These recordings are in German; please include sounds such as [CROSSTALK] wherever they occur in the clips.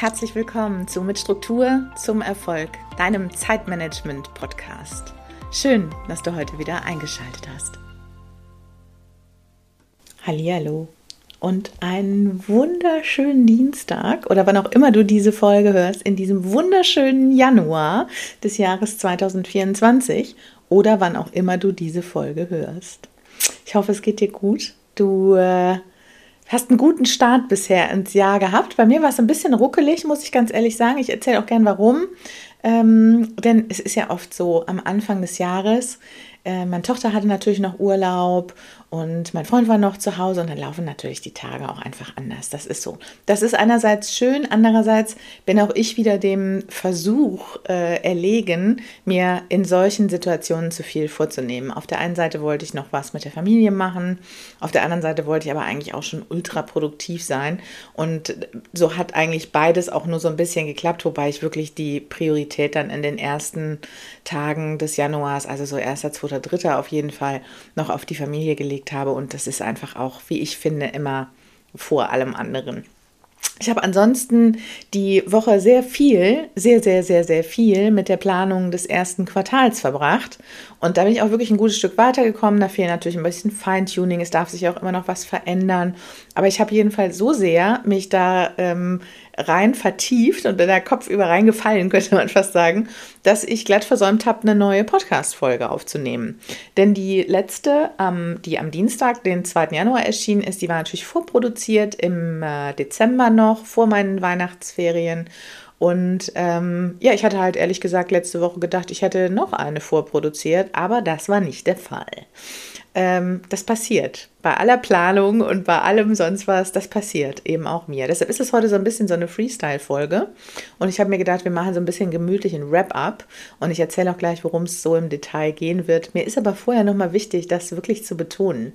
Herzlich willkommen zu Mit Struktur zum Erfolg, deinem Zeitmanagement-Podcast. Schön, dass du heute wieder eingeschaltet hast. Hallihallo und einen wunderschönen Dienstag oder wann auch immer du diese Folge hörst, in diesem wunderschönen Januar des Jahres 2024 oder wann auch immer du diese Folge hörst. Ich hoffe, es geht dir gut. Du äh, hast einen guten Start bisher ins Jahr gehabt. Bei mir war es ein bisschen ruckelig, muss ich ganz ehrlich sagen. Ich erzähle auch gern warum. Ähm, denn es ist ja oft so am Anfang des Jahres, äh, meine Tochter hatte natürlich noch Urlaub und mein Freund war noch zu Hause und dann laufen natürlich die Tage auch einfach anders. Das ist so. Das ist einerseits schön, andererseits bin auch ich wieder dem Versuch äh, erlegen, mir in solchen Situationen zu viel vorzunehmen. Auf der einen Seite wollte ich noch was mit der Familie machen, auf der anderen Seite wollte ich aber eigentlich auch schon ultra produktiv sein und so hat eigentlich beides auch nur so ein bisschen geklappt, wobei ich wirklich die Priorität dann in den ersten Tagen des Januars, also so erster, zweiter, dritter auf jeden Fall noch auf die Familie gelegt gelegt habe. Und das ist einfach auch, wie ich finde, immer vor allem anderen. Ich habe ansonsten die Woche sehr viel, sehr, sehr, sehr, sehr viel mit der Planung des ersten Quartals verbracht. Und da bin ich auch wirklich ein gutes Stück weitergekommen. Da fehlt natürlich ein bisschen Feintuning. Es darf sich auch immer noch was verändern. Aber ich habe jedenfalls so sehr mich da ähm, rein vertieft und bin da kopfüber reingefallen, [LAUGHS] könnte man fast sagen, dass ich glatt versäumt habe, eine neue Podcast-Folge aufzunehmen. Denn die letzte, ähm, die am Dienstag, den 2. Januar erschienen ist, die war natürlich vorproduziert im äh, Dezember noch, vor meinen Weihnachtsferien. Und ähm, ja, ich hatte halt ehrlich gesagt letzte Woche gedacht, ich hätte noch eine vorproduziert, aber das war nicht der Fall ähm, das passiert. Bei aller Planung und bei allem sonst was, das passiert eben auch mir. Deshalb ist es heute so ein bisschen so eine Freestyle-Folge. Und ich habe mir gedacht, wir machen so ein bisschen gemütlichen Wrap-up. Und ich erzähle auch gleich, worum es so im Detail gehen wird. Mir ist aber vorher nochmal wichtig, das wirklich zu betonen.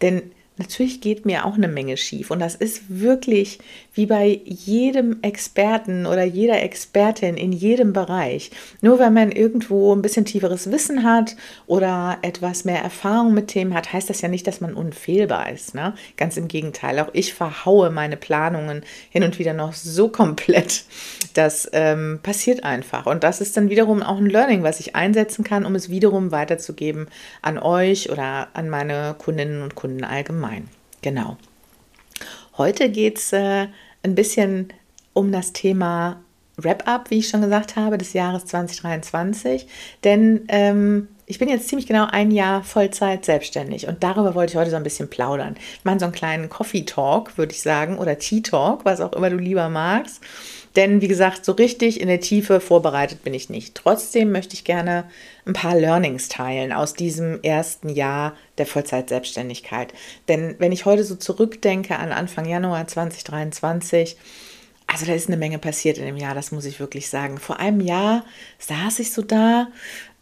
Denn Natürlich geht mir auch eine Menge schief und das ist wirklich wie bei jedem Experten oder jeder Expertin in jedem Bereich. Nur wenn man irgendwo ein bisschen tieferes Wissen hat oder etwas mehr Erfahrung mit Themen hat, heißt das ja nicht, dass man unfehlbar ist. Ne? Ganz im Gegenteil, auch ich verhaue meine Planungen hin und wieder noch so komplett. Das ähm, passiert einfach und das ist dann wiederum auch ein Learning, was ich einsetzen kann, um es wiederum weiterzugeben an euch oder an meine Kundinnen und Kunden allgemein. Genau. Heute geht es äh, ein bisschen um das Thema Wrap-up, wie ich schon gesagt habe, des Jahres 2023. Denn ähm, ich bin jetzt ziemlich genau ein Jahr Vollzeit selbstständig und darüber wollte ich heute so ein bisschen plaudern. Ich meine, so einen kleinen Coffee-Talk, würde ich sagen, oder Tea-Talk, was auch immer du lieber magst. Denn wie gesagt, so richtig in der Tiefe vorbereitet bin ich nicht. Trotzdem möchte ich gerne ein paar Learnings teilen aus diesem ersten Jahr der Vollzeit-Selbstständigkeit. Denn wenn ich heute so zurückdenke an Anfang Januar 2023, also da ist eine Menge passiert in dem Jahr, das muss ich wirklich sagen. Vor einem Jahr saß ich so da,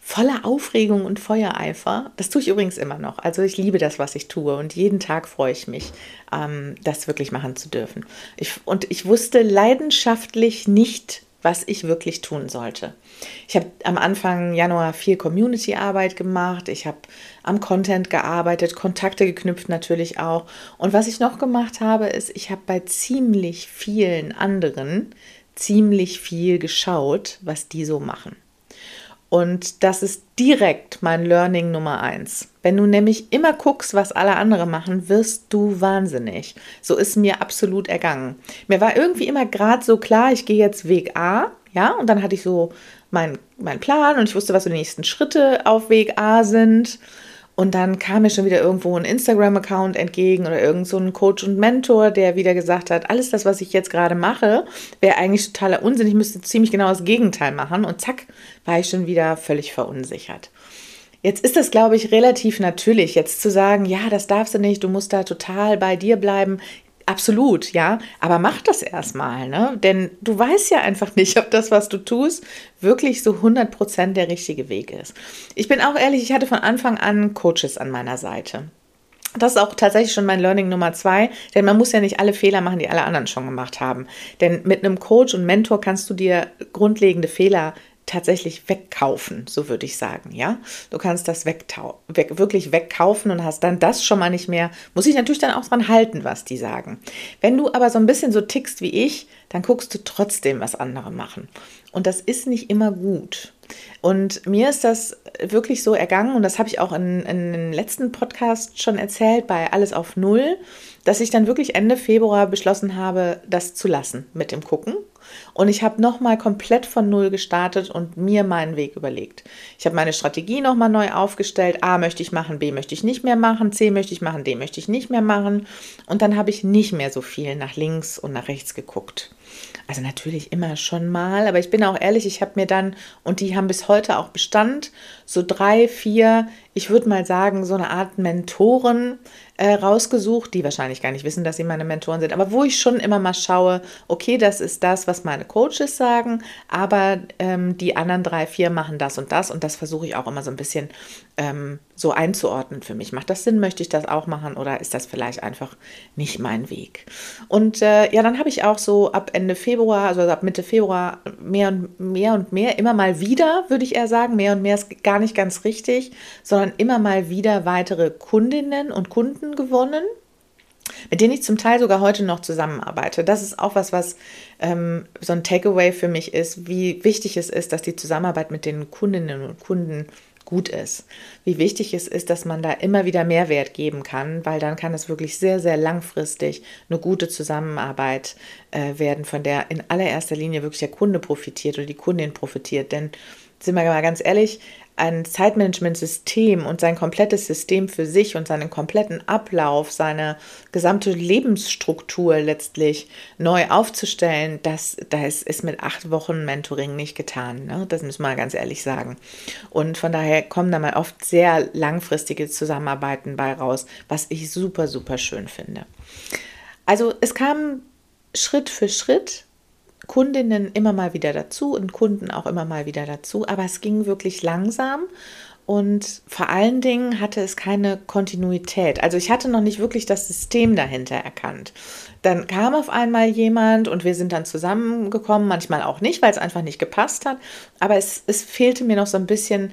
voller Aufregung und Feuereifer. Das tue ich übrigens immer noch. Also ich liebe das, was ich tue und jeden Tag freue ich mich, ähm, das wirklich machen zu dürfen. Ich, und ich wusste leidenschaftlich nicht, was ich wirklich tun sollte. Ich habe am Anfang Januar viel Community-Arbeit gemacht, ich habe am Content gearbeitet, Kontakte geknüpft natürlich auch. Und was ich noch gemacht habe, ist, ich habe bei ziemlich vielen anderen ziemlich viel geschaut, was die so machen. Und das ist direkt mein Learning Nummer eins. Wenn du nämlich immer guckst, was alle anderen machen, wirst du wahnsinnig. So ist mir absolut ergangen. Mir war irgendwie immer gerade so klar, ich gehe jetzt Weg A, ja, und dann hatte ich so meinen mein Plan und ich wusste, was so die nächsten Schritte auf Weg A sind. Und dann kam mir schon wieder irgendwo ein Instagram-Account entgegen oder irgend so ein Coach und Mentor, der wieder gesagt hat, alles das, was ich jetzt gerade mache, wäre eigentlich totaler Unsinn. Ich müsste ziemlich genau das Gegenteil machen. Und zack, war ich schon wieder völlig verunsichert. Jetzt ist das, glaube ich, relativ natürlich, jetzt zu sagen, ja, das darfst du nicht, du musst da total bei dir bleiben. Absolut, ja. Aber mach das erstmal, ne? Denn du weißt ja einfach [LAUGHS] nicht, ob das, was du tust, wirklich so 100% der richtige Weg ist. Ich bin auch ehrlich, ich hatte von Anfang an Coaches an meiner Seite. Das ist auch tatsächlich schon mein Learning Nummer zwei, denn man muss ja nicht alle Fehler machen, die alle anderen schon gemacht haben. Denn mit einem Coach und Mentor kannst du dir grundlegende Fehler tatsächlich wegkaufen, so würde ich sagen, ja. Du kannst das wegtau weg, wirklich wegkaufen und hast dann das schon mal nicht mehr. Muss ich natürlich dann auch dran halten, was die sagen. Wenn du aber so ein bisschen so tickst wie ich, dann guckst du trotzdem, was andere machen. Und das ist nicht immer gut. Und mir ist das wirklich so ergangen, und das habe ich auch in, in den letzten Podcast schon erzählt, bei Alles auf Null, dass ich dann wirklich Ende Februar beschlossen habe, das zu lassen mit dem Gucken und ich habe nochmal komplett von Null gestartet und mir meinen Weg überlegt. Ich habe meine Strategie nochmal neu aufgestellt. A möchte ich machen, B möchte ich nicht mehr machen, C möchte ich machen, D möchte ich nicht mehr machen. Und dann habe ich nicht mehr so viel nach links und nach rechts geguckt. Also natürlich immer schon mal, aber ich bin auch ehrlich, ich habe mir dann, und die haben bis heute auch Bestand, so drei, vier, ich würde mal sagen, so eine Art Mentoren äh, rausgesucht, die wahrscheinlich gar nicht wissen, dass sie meine Mentoren sind, aber wo ich schon immer mal schaue, okay, das ist das, was meine Coaches sagen, aber ähm, die anderen drei, vier machen das und das und das versuche ich auch immer so ein bisschen ähm, so einzuordnen für mich. Macht das Sinn? Möchte ich das auch machen oder ist das vielleicht einfach nicht mein Weg? Und äh, ja, dann habe ich auch so ab Ende Februar, also ab Mitte Februar mehr und mehr und mehr, immer mal wieder, würde ich eher sagen, mehr und mehr ist gar nicht ganz richtig, sondern immer mal wieder weitere Kundinnen und Kunden gewonnen mit denen ich zum Teil sogar heute noch zusammenarbeite. Das ist auch was, was ähm, so ein Takeaway für mich ist, wie wichtig es ist, dass die Zusammenarbeit mit den Kundinnen und Kunden gut ist. Wie wichtig es ist, dass man da immer wieder Mehrwert geben kann, weil dann kann es wirklich sehr, sehr langfristig eine gute Zusammenarbeit äh, werden, von der in allererster Linie wirklich der Kunde profitiert oder die Kundin profitiert. Denn sind wir mal ganz ehrlich, ein Zeitmanagementsystem und sein komplettes System für sich und seinen kompletten Ablauf, seine gesamte Lebensstruktur letztlich neu aufzustellen, das, das ist mit acht Wochen Mentoring nicht getan. Ne? Das müssen wir ganz ehrlich sagen. Und von daher kommen da mal oft sehr langfristige Zusammenarbeiten bei raus, was ich super, super schön finde. Also es kam Schritt für Schritt Kundinnen immer mal wieder dazu und Kunden auch immer mal wieder dazu, aber es ging wirklich langsam und vor allen Dingen hatte es keine Kontinuität. Also ich hatte noch nicht wirklich das System dahinter erkannt. Dann kam auf einmal jemand und wir sind dann zusammengekommen, manchmal auch nicht, weil es einfach nicht gepasst hat, aber es, es fehlte mir noch so ein bisschen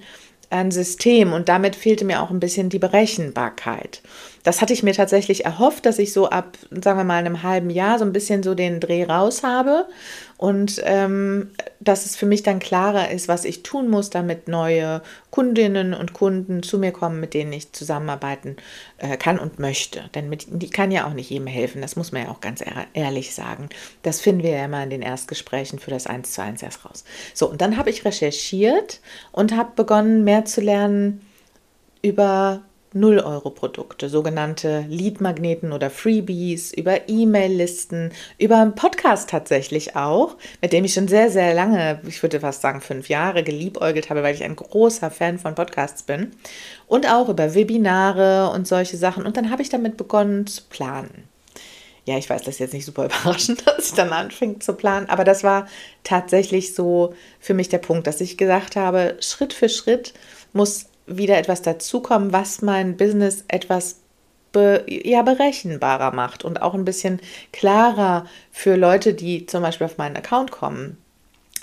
ein System und damit fehlte mir auch ein bisschen die Berechenbarkeit. Das hatte ich mir tatsächlich erhofft, dass ich so ab, sagen wir mal, einem halben Jahr so ein bisschen so den Dreh raus habe und ähm, dass es für mich dann klarer ist, was ich tun muss, damit neue Kundinnen und Kunden zu mir kommen, mit denen ich zusammenarbeiten äh, kann und möchte. Denn mit, die kann ja auch nicht jedem helfen, das muss man ja auch ganz ehrlich sagen. Das finden wir ja immer in den Erstgesprächen für das 1 zu 1 erst raus. So, und dann habe ich recherchiert und habe begonnen, mehr zu lernen über 0-Euro-Produkte, sogenannte Lead-Magneten oder Freebies, über E-Mail-Listen, über einen Podcast tatsächlich auch, mit dem ich schon sehr, sehr lange, ich würde fast sagen fünf Jahre, geliebäugelt habe, weil ich ein großer Fan von Podcasts bin. Und auch über Webinare und solche Sachen. Und dann habe ich damit begonnen zu planen. Ja, ich weiß, das ist jetzt nicht super [LAUGHS] überraschend, dass ich dann anfing zu planen, aber das war tatsächlich so für mich der Punkt, dass ich gesagt habe, Schritt für Schritt muss wieder etwas dazukommen, was mein Business etwas be, ja, berechenbarer macht und auch ein bisschen klarer für Leute, die zum Beispiel auf meinen Account kommen.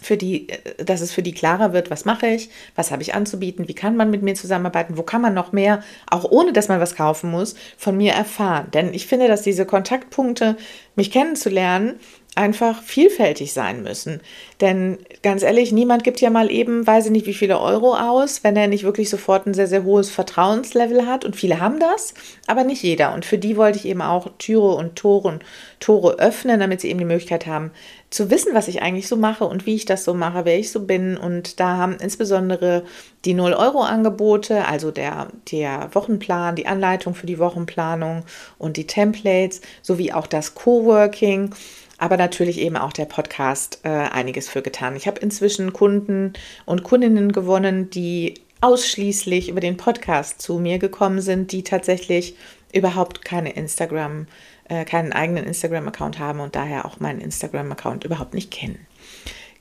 Für die, dass es für die klarer wird, was mache ich, was habe ich anzubieten, wie kann man mit mir zusammenarbeiten, wo kann man noch mehr, auch ohne dass man was kaufen muss, von mir erfahren. Denn ich finde, dass diese Kontaktpunkte, mich kennenzulernen, einfach vielfältig sein müssen. Denn ganz ehrlich, niemand gibt ja mal eben, weiß ich nicht, wie viele Euro aus, wenn er nicht wirklich sofort ein sehr, sehr hohes Vertrauenslevel hat. Und viele haben das, aber nicht jeder. Und für die wollte ich eben auch Türe und Tore, Tore öffnen, damit sie eben die Möglichkeit haben, zu wissen, was ich eigentlich so mache und wie ich das so mache, wer ich so bin. Und da haben insbesondere die 0-Euro-Angebote, also der, der Wochenplan, die Anleitung für die Wochenplanung und die Templates, sowie auch das Coworking aber natürlich eben auch der Podcast äh, einiges für getan. Ich habe inzwischen Kunden und Kundinnen gewonnen, die ausschließlich über den Podcast zu mir gekommen sind, die tatsächlich überhaupt keine Instagram, äh, keinen eigenen Instagram-Account haben und daher auch meinen Instagram-Account überhaupt nicht kennen.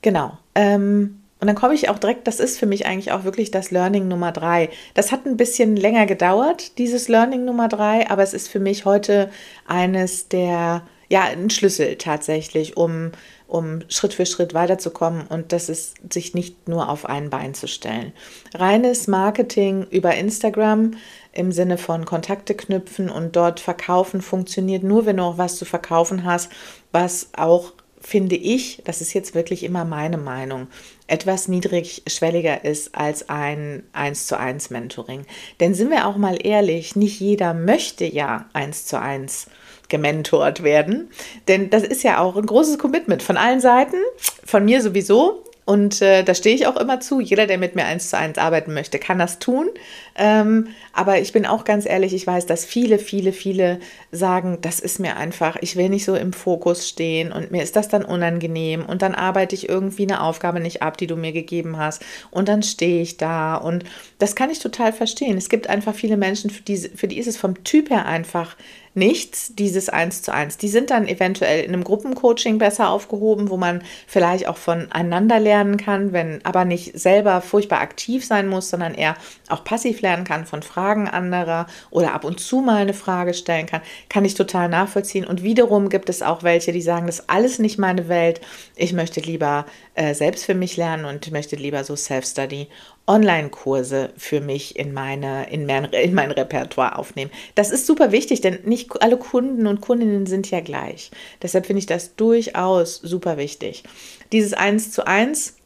Genau. Ähm, und dann komme ich auch direkt, das ist für mich eigentlich auch wirklich das Learning Nummer drei. Das hat ein bisschen länger gedauert, dieses Learning Nummer drei, aber es ist für mich heute eines der ja, ein Schlüssel tatsächlich, um, um Schritt für Schritt weiterzukommen und das ist, sich nicht nur auf ein Bein zu stellen. Reines Marketing über Instagram im Sinne von Kontakte knüpfen und dort verkaufen funktioniert nur, wenn du auch was zu verkaufen hast, was auch finde ich, das ist jetzt wirklich immer meine Meinung, etwas niedrigschwelliger ist als ein 1 zu 1 Mentoring. Denn sind wir auch mal ehrlich, nicht jeder möchte ja 1 zu 1 gementort werden. Denn das ist ja auch ein großes Commitment von allen Seiten, von mir sowieso. Und äh, da stehe ich auch immer zu. Jeder, der mit mir eins zu eins arbeiten möchte, kann das tun. Ähm, aber ich bin auch ganz ehrlich, ich weiß, dass viele, viele, viele sagen, das ist mir einfach, ich will nicht so im Fokus stehen und mir ist das dann unangenehm und dann arbeite ich irgendwie eine Aufgabe nicht ab, die du mir gegeben hast und dann stehe ich da und das kann ich total verstehen. Es gibt einfach viele Menschen, für die, für die ist es vom Typ her einfach nichts, dieses Eins zu eins. Die sind dann eventuell in einem Gruppencoaching besser aufgehoben, wo man vielleicht auch voneinander lernen kann, wenn aber nicht selber furchtbar aktiv sein muss, sondern eher auch passiv lernen kann von Fragen anderer oder ab und zu mal eine Frage stellen kann, kann ich total nachvollziehen. Und wiederum gibt es auch welche, die sagen, das ist alles nicht meine Welt. Ich möchte lieber äh, selbst für mich lernen und möchte lieber so Self-Study Online-Kurse für mich in, meine, in, mein, [LAUGHS] in mein Repertoire aufnehmen. Das ist super wichtig, denn nicht alle Kunden und Kundinnen sind ja gleich. Deshalb finde ich das durchaus super wichtig. Dieses Eins zu eins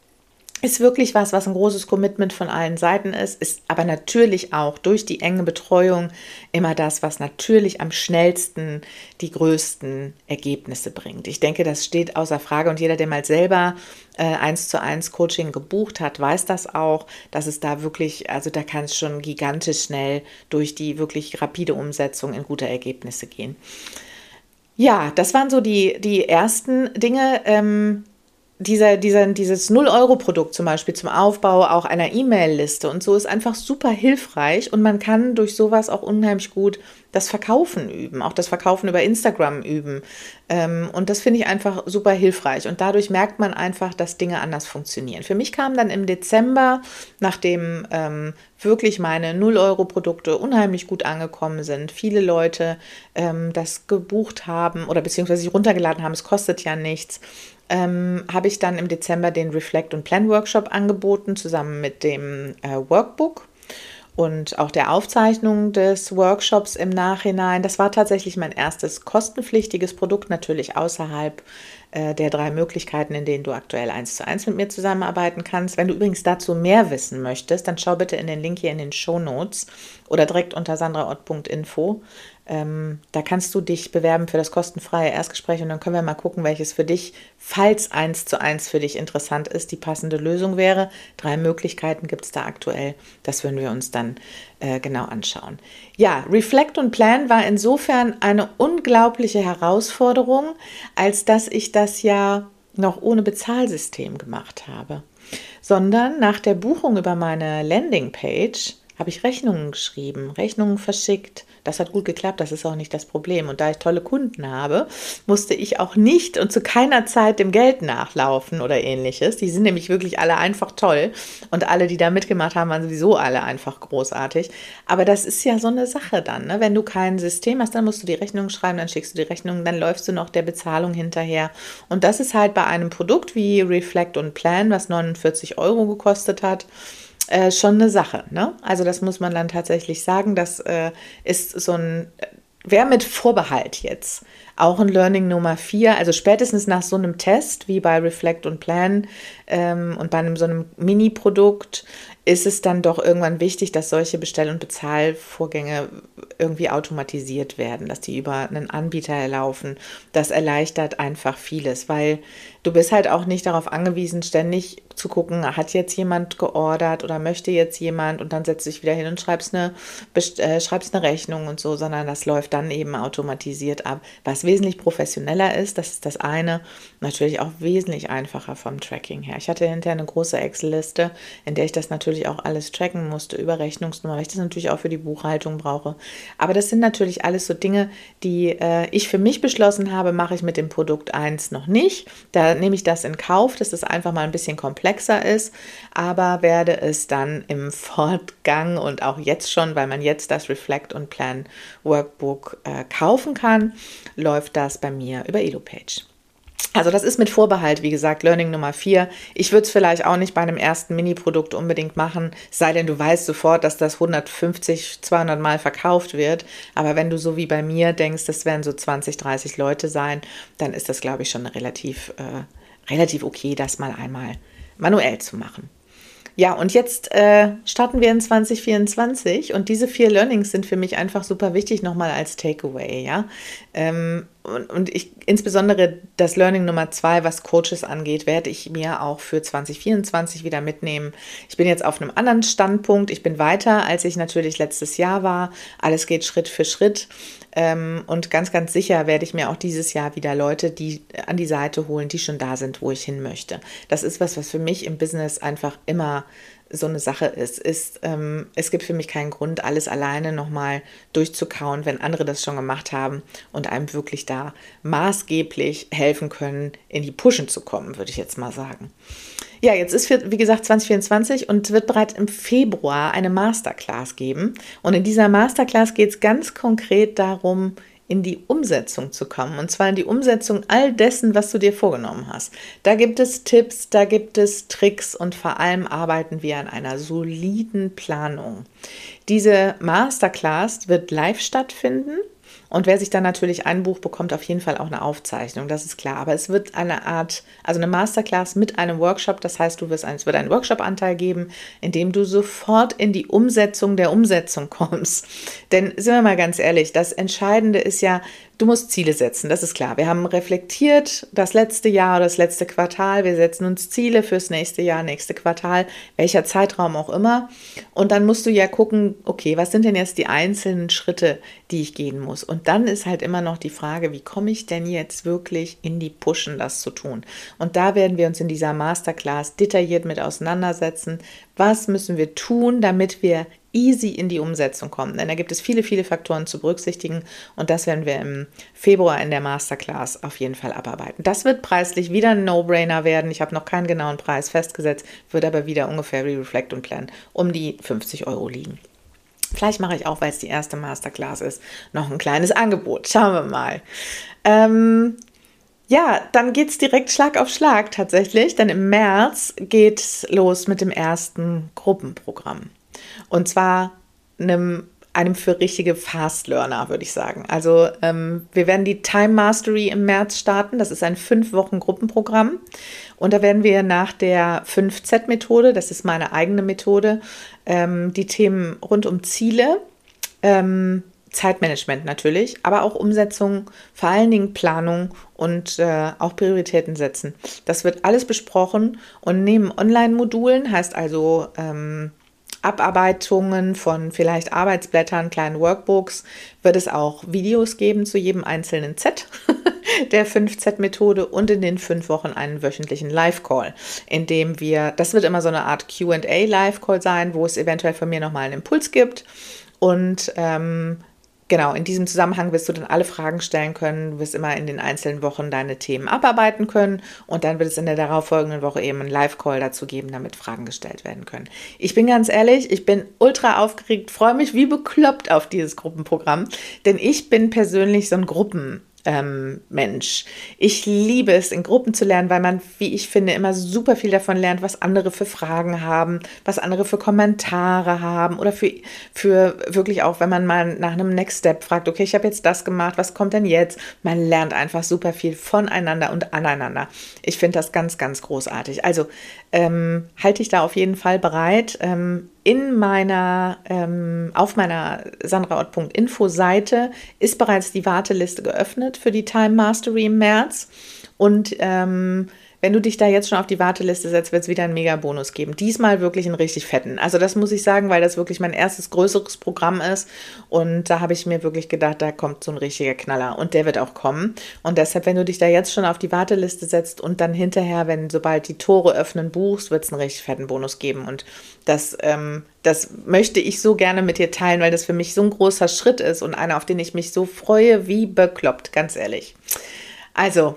ist wirklich was, was ein großes Commitment von allen Seiten ist, ist aber natürlich auch durch die enge Betreuung immer das, was natürlich am schnellsten die größten Ergebnisse bringt. Ich denke, das steht außer Frage und jeder, der mal selber äh, eins zu eins Coaching gebucht hat, weiß das auch, dass es da wirklich, also da kann es schon gigantisch schnell durch die wirklich rapide Umsetzung in gute Ergebnisse gehen. Ja, das waren so die, die ersten Dinge. Ähm, dieser, dieser, dieses 0-Euro-Produkt zum Beispiel zum Aufbau auch einer E-Mail-Liste und so ist einfach super hilfreich und man kann durch sowas auch unheimlich gut das Verkaufen üben, auch das Verkaufen über Instagram üben. Ähm, und das finde ich einfach super hilfreich. Und dadurch merkt man einfach, dass Dinge anders funktionieren. Für mich kam dann im Dezember, nachdem ähm, wirklich meine 0-Euro-Produkte unheimlich gut angekommen sind, viele Leute ähm, das gebucht haben oder beziehungsweise sich runtergeladen haben, es kostet ja nichts ähm, habe ich dann im Dezember den Reflect und Plan Workshop angeboten, zusammen mit dem äh, Workbook und auch der Aufzeichnung des Workshops im Nachhinein. Das war tatsächlich mein erstes kostenpflichtiges Produkt, natürlich außerhalb äh, der drei Möglichkeiten, in denen du aktuell eins zu eins mit mir zusammenarbeiten kannst. Wenn du übrigens dazu mehr wissen möchtest, dann schau bitte in den Link hier in den Show Notes oder direkt unter sandraort.info. Ähm, da kannst du dich bewerben für das kostenfreie Erstgespräch und dann können wir mal gucken, welches für dich, falls eins zu eins für dich interessant ist, die passende Lösung wäre. Drei Möglichkeiten gibt es da aktuell. Das würden wir uns dann äh, genau anschauen. Ja, Reflect und Plan war insofern eine unglaubliche Herausforderung, als dass ich das ja noch ohne Bezahlsystem gemacht habe, sondern nach der Buchung über meine Landingpage habe ich Rechnungen geschrieben, Rechnungen verschickt das hat gut geklappt, das ist auch nicht das Problem. Und da ich tolle Kunden habe, musste ich auch nicht und zu keiner Zeit dem Geld nachlaufen oder ähnliches. Die sind nämlich wirklich alle einfach toll. Und alle, die da mitgemacht haben, waren sowieso alle einfach großartig. Aber das ist ja so eine Sache dann. Ne? Wenn du kein System hast, dann musst du die Rechnung schreiben, dann schickst du die Rechnung, dann läufst du noch der Bezahlung hinterher. Und das ist halt bei einem Produkt wie Reflect und Plan, was 49 Euro gekostet hat äh, schon eine Sache. Ne? Also das muss man dann tatsächlich sagen. Das äh, ist so ein, wer mit Vorbehalt jetzt auch ein Learning Nummer vier, also spätestens nach so einem Test wie bei Reflect und Plan ähm, und bei einem so einem Mini-Produkt ist es dann doch irgendwann wichtig, dass solche Bestell- und Bezahlvorgänge irgendwie automatisiert werden, dass die über einen Anbieter laufen. Das erleichtert einfach vieles, weil du bist halt auch nicht darauf angewiesen, ständig zu gucken, hat jetzt jemand geordert oder möchte jetzt jemand und dann setzt dich wieder hin und schreibst eine, äh, schreibst eine Rechnung und so, sondern das läuft dann eben automatisiert ab, was wesentlich professioneller ist, das ist das eine, natürlich auch wesentlich einfacher vom Tracking her. Ich hatte hinterher eine große Excel-Liste, in der ich das natürlich auch alles tracken musste über Rechnungsnummer, weil ich das natürlich auch für die Buchhaltung brauche. Aber das sind natürlich alles so Dinge, die äh, ich für mich beschlossen habe, mache ich mit dem Produkt 1 noch nicht. Da nehme ich das in Kauf, dass es einfach mal ein bisschen komplexer ist, aber werde es dann im [LAUGHS] Fortgang und auch jetzt schon, weil man jetzt das Reflect und Plan Workbook äh, kaufen kann, läuft das bei mir über EloPage. Also das ist mit Vorbehalt, wie gesagt, Learning Nummer vier. Ich würde es vielleicht auch nicht bei einem ersten Mini-Produkt unbedingt machen, sei denn du weißt sofort, dass das 150, 200 Mal verkauft wird. Aber wenn du so wie bei mir denkst, das werden so 20, 30 Leute sein, dann ist das, glaube ich, schon relativ, äh, relativ okay, das mal einmal manuell zu machen. Ja, und jetzt äh, starten wir in 2024 und diese vier Learnings sind für mich einfach super wichtig nochmal als Takeaway, ja. Ähm, und, und ich, insbesondere das Learning Nummer zwei, was Coaches angeht, werde ich mir auch für 2024 wieder mitnehmen. Ich bin jetzt auf einem anderen Standpunkt. Ich bin weiter, als ich natürlich letztes Jahr war. Alles geht Schritt für Schritt. Ähm, und ganz, ganz sicher werde ich mir auch dieses Jahr wieder Leute, die an die Seite holen, die schon da sind, wo ich hin möchte. Das ist was, was für mich im Business einfach immer so eine Sache ist. ist ähm, es gibt für mich keinen Grund, alles alleine nochmal durchzukauen, wenn andere das schon gemacht haben und einem wirklich da maßgeblich helfen können, in die Pushen zu kommen, würde ich jetzt mal sagen. Ja, jetzt ist, wie gesagt, 2024 und wird bereits im Februar eine Masterclass geben. Und in dieser Masterclass geht es ganz konkret darum, in die Umsetzung zu kommen. Und zwar in die Umsetzung all dessen, was du dir vorgenommen hast. Da gibt es Tipps, da gibt es Tricks und vor allem arbeiten wir an einer soliden Planung. Diese Masterclass wird live stattfinden. Und wer sich dann natürlich einbucht, bekommt auf jeden Fall auch eine Aufzeichnung, das ist klar. Aber es wird eine Art, also eine Masterclass mit einem Workshop. Das heißt, du wirst ein, es wird einen Workshop-Anteil geben, in dem du sofort in die Umsetzung der Umsetzung kommst. Denn sind wir mal ganz ehrlich, das Entscheidende ist ja, Du musst Ziele setzen, das ist klar. Wir haben reflektiert das letzte Jahr oder das letzte Quartal. Wir setzen uns Ziele fürs nächste Jahr, nächste Quartal, welcher Zeitraum auch immer. Und dann musst du ja gucken, okay, was sind denn jetzt die einzelnen Schritte, die ich gehen muss? Und dann ist halt immer noch die Frage, wie komme ich denn jetzt wirklich in die Pushen, das zu tun? Und da werden wir uns in dieser Masterclass detailliert mit auseinandersetzen. Was müssen wir tun, damit wir easy in die Umsetzung kommen. Denn da gibt es viele, viele Faktoren zu berücksichtigen und das werden wir im Februar in der Masterclass auf jeden Fall abarbeiten. Das wird preislich wieder ein No-Brainer werden. Ich habe noch keinen genauen Preis festgesetzt, wird aber wieder ungefähr wie Reflect und Plan um die 50 Euro liegen. Vielleicht mache ich auch, weil es die erste Masterclass ist, noch ein kleines Angebot. Schauen wir mal. Ähm, ja, dann geht es direkt Schlag auf Schlag tatsächlich, denn im März geht es los mit dem ersten Gruppenprogramm. Und zwar einem, einem für richtige Fast Learner, würde ich sagen. Also ähm, wir werden die Time Mastery im März starten. Das ist ein fünf Wochen Gruppenprogramm. Und da werden wir nach der 5Z-Methode, das ist meine eigene Methode, ähm, die Themen rund um Ziele, ähm, Zeitmanagement natürlich, aber auch Umsetzung, vor allen Dingen Planung und äh, auch Prioritäten setzen. Das wird alles besprochen und neben Online-Modulen, heißt also ähm, Abarbeitungen von vielleicht Arbeitsblättern, kleinen Workbooks, wird es auch Videos geben zu jedem einzelnen Z [LAUGHS] der 5Z-Methode und in den fünf Wochen einen wöchentlichen Live-Call, in dem wir, das wird immer so eine Art QA-Live-Call sein, wo es eventuell von mir nochmal einen Impuls gibt. Und ähm, Genau, in diesem Zusammenhang wirst du dann alle Fragen stellen können, wirst immer in den einzelnen Wochen deine Themen abarbeiten können. Und dann wird es in der darauffolgenden Woche eben einen Live-Call dazu geben, damit Fragen gestellt werden können. Ich bin ganz ehrlich, ich bin ultra aufgeregt, freue mich wie bekloppt auf dieses Gruppenprogramm, denn ich bin persönlich so ein Gruppen ähm, Mensch. Ich liebe es, in Gruppen zu lernen, weil man, wie ich finde, immer super viel davon lernt, was andere für Fragen haben, was andere für Kommentare haben oder für, für wirklich auch, wenn man mal nach einem Next Step fragt, okay, ich habe jetzt das gemacht, was kommt denn jetzt? Man lernt einfach super viel voneinander und aneinander. Ich finde das ganz, ganz großartig. Also ähm, halte ich da auf jeden Fall bereit. Ähm, in meiner, ähm, auf meiner sandraort.info Seite ist bereits die Warteliste geöffnet für die Time Mastery im März. Und ähm, wenn du dich da jetzt schon auf die Warteliste setzt, wird es wieder einen Mega-Bonus geben. Diesmal wirklich einen richtig fetten. Also das muss ich sagen, weil das wirklich mein erstes größeres Programm ist. Und da habe ich mir wirklich gedacht, da kommt so ein richtiger Knaller. Und der wird auch kommen. Und deshalb, wenn du dich da jetzt schon auf die Warteliste setzt und dann hinterher, wenn sobald die Tore öffnen, buchst, wird es einen richtig fetten Bonus geben. Und das, ähm, das möchte ich so gerne mit dir teilen, weil das für mich so ein großer Schritt ist und einer, auf den ich mich so freue, wie bekloppt, ganz ehrlich. Also,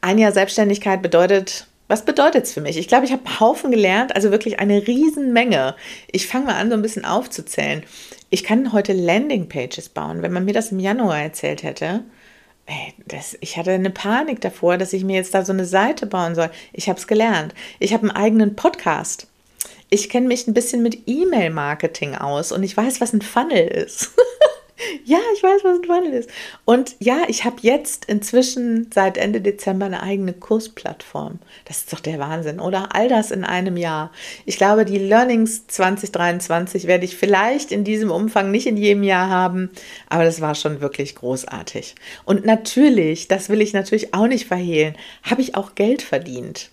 ein Jahr Selbstständigkeit bedeutet, was bedeutet es für mich? Ich glaube, ich habe einen Haufen gelernt, also wirklich eine Riesenmenge. Ich fange mal an, so ein bisschen aufzuzählen. Ich kann heute Landingpages bauen. Wenn man mir das im Januar erzählt hätte, ey, das, ich hatte eine Panik davor, dass ich mir jetzt da so eine Seite bauen soll. Ich habe es gelernt. Ich habe einen eigenen Podcast. Ich kenne mich ein bisschen mit E-Mail-Marketing aus und ich weiß, was ein Funnel ist. [LAUGHS] [LAUGHS] Ja, ich weiß, was ein Funnel ist. Und ja, ich habe jetzt inzwischen seit Ende Dezember eine eigene Kursplattform. Das ist doch der Wahnsinn, oder? All das in einem Jahr. Ich glaube, die Learnings 2023 werde ich vielleicht in diesem Umfang nicht in jedem Jahr haben, aber das war schon wirklich großartig. Und natürlich, das will ich natürlich auch nicht verhehlen, habe ich auch Geld verdient.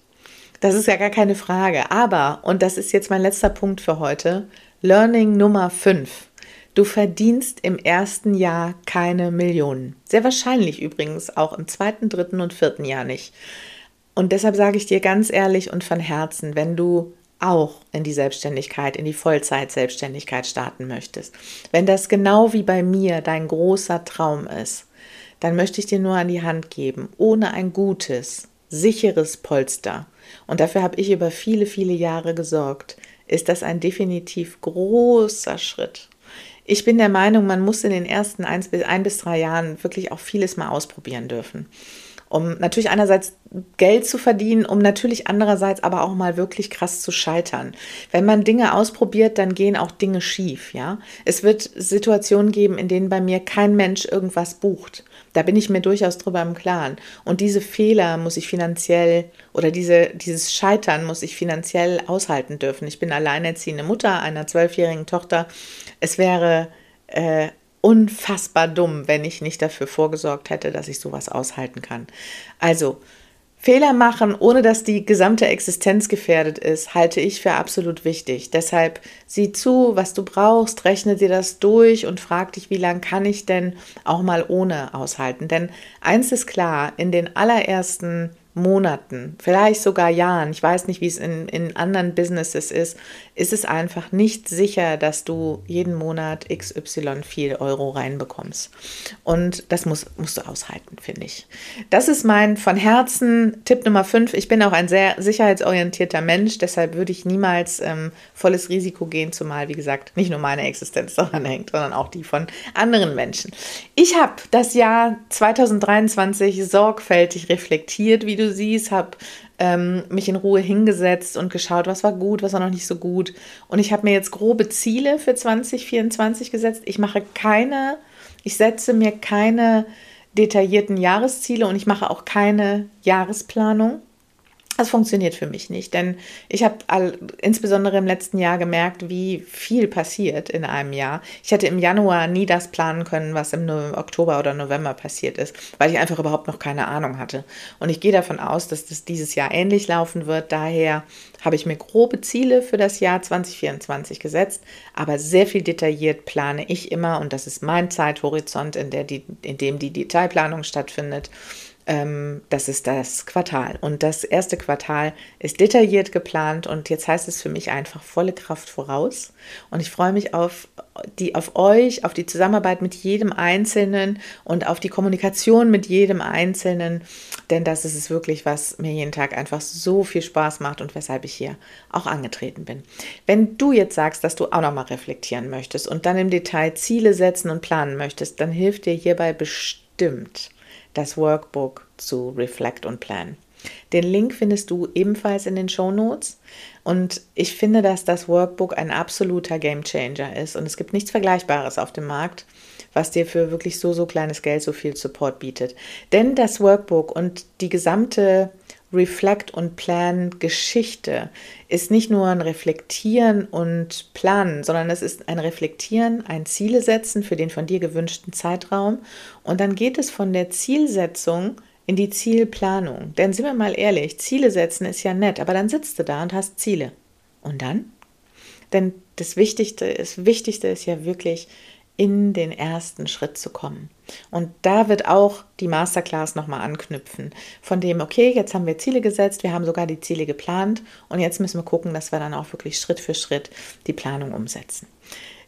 Das ist ja gar keine Frage. Aber, und das ist jetzt mein letzter Punkt für heute, Learning Nummer 5 Du verdienst im ersten Jahr keine Millionen. Sehr wahrscheinlich übrigens auch im zweiten, dritten und vierten Jahr nicht. Und deshalb sage ich dir ganz ehrlich und von Herzen, wenn du auch in die Selbstständigkeit, in die Vollzeit-Selbstständigkeit starten möchtest, wenn das genau wie bei mir dein großer Traum ist, dann möchte ich dir nur an die Hand geben, ohne ein gutes, sicheres Polster, und dafür habe ich über viele, viele Jahre gesorgt, ist das ein definitiv großer Schritt. Ich bin der Meinung, man muss in den ersten ein bis, ein bis drei Jahren wirklich auch vieles mal ausprobieren dürfen. Um natürlich einerseits Geld zu verdienen, um natürlich andererseits aber auch mal wirklich krass zu scheitern. Wenn man Dinge ausprobiert, dann gehen auch Dinge schief, ja. Es wird Situationen geben, in denen bei mir kein Mensch irgendwas bucht. Da bin ich mir durchaus drüber im Klaren. Und diese Fehler muss ich finanziell oder diese, dieses Scheitern muss ich finanziell aushalten dürfen. Ich bin alleinerziehende Mutter einer zwölfjährigen Tochter. Es wäre äh, unfassbar dumm, wenn ich nicht dafür vorgesorgt hätte, dass ich sowas aushalten kann. Also, Fehler machen, ohne dass die gesamte Existenz gefährdet ist, halte ich für absolut wichtig. Deshalb sieh zu, was du brauchst, rechne dir das durch und frag dich, wie lange kann ich denn auch mal ohne aushalten. Denn eins ist klar, in den allerersten Monaten, vielleicht sogar Jahren, ich weiß nicht, wie es in, in anderen Businesses ist, ist es einfach nicht sicher, dass du jeden Monat XY viel Euro reinbekommst. Und das muss, musst du aushalten, finde ich. Das ist mein von Herzen Tipp Nummer 5. Ich bin auch ein sehr sicherheitsorientierter Mensch, deshalb würde ich niemals ähm, volles Risiko gehen, zumal, wie gesagt, nicht nur meine Existenz [LAUGHS] daran hängt, sondern auch die von anderen Menschen. Ich habe das Jahr 2023 sorgfältig reflektiert, wie du siehst, habe ähm, mich in Ruhe hingesetzt und geschaut, was war gut, was war noch nicht so gut. Und ich habe mir jetzt grobe Ziele für 2024 gesetzt. Ich mache keine, ich setze mir keine detaillierten Jahresziele und ich mache auch keine Jahresplanung. Das funktioniert für mich nicht, denn ich habe insbesondere im letzten Jahr gemerkt, wie viel passiert in einem Jahr. Ich hätte im Januar nie das planen können, was im Oktober oder November passiert ist, weil ich einfach überhaupt noch keine Ahnung hatte. Und ich gehe davon aus, dass das dieses Jahr ähnlich laufen wird. Daher habe ich mir grobe Ziele für das Jahr 2024 gesetzt, aber sehr viel detailliert plane ich immer und das ist mein Zeithorizont, in, der die, in dem die Detailplanung stattfindet das ist das Quartal. Und das erste Quartal ist detailliert geplant und jetzt heißt es für mich einfach volle Kraft voraus. Und ich freue mich auf die, auf euch, auf die Zusammenarbeit mit jedem Einzelnen und auf die Kommunikation mit jedem Einzelnen, denn das ist es wirklich, was mir jeden Tag einfach so viel Spaß macht und weshalb ich hier auch angetreten bin. Wenn du jetzt sagst, dass du auch nochmal reflektieren möchtest und dann im Detail Ziele setzen und planen möchtest, dann hilft dir hierbei bestimmt das Workbook zu Reflect und Plan. Den Link findest du ebenfalls in den Show Notes. Und ich finde, dass das Workbook ein absoluter Game Changer ist. Und es gibt nichts Vergleichbares auf dem Markt, was dir für wirklich so, so kleines Geld so viel Support bietet. Denn das Workbook und die gesamte Reflect und Plan Geschichte ist nicht nur ein Reflektieren und Planen, sondern es ist ein Reflektieren, ein Ziele setzen für den von dir gewünschten Zeitraum und dann geht es von der Zielsetzung in die Zielplanung. Denn sind wir mal ehrlich, Ziele setzen ist ja nett, aber dann sitzt du da und hast Ziele. Und dann? Denn das Wichtigste ist, Wichtigste ist ja wirklich, in den ersten Schritt zu kommen. Und da wird auch die Masterclass nochmal anknüpfen. Von dem, okay, jetzt haben wir Ziele gesetzt, wir haben sogar die Ziele geplant und jetzt müssen wir gucken, dass wir dann auch wirklich Schritt für Schritt die Planung umsetzen.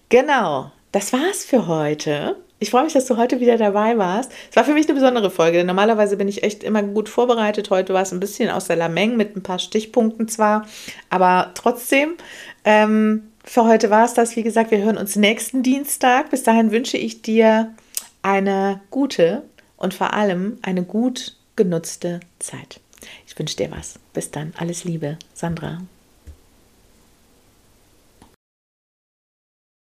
Genau, das war's für heute. Ich freue mich, dass du heute wieder dabei warst. Es war für mich eine besondere Folge. Normalerweise bin ich echt immer gut vorbereitet. Heute war es ein bisschen aus der Lameng mit ein paar Stichpunkten zwar, aber trotzdem. Ähm, für heute war es das. Wie gesagt, wir hören uns nächsten Dienstag. Bis dahin wünsche ich dir eine gute und vor allem eine gut genutzte Zeit. Ich wünsche dir was. Bis dann. Alles Liebe, Sandra.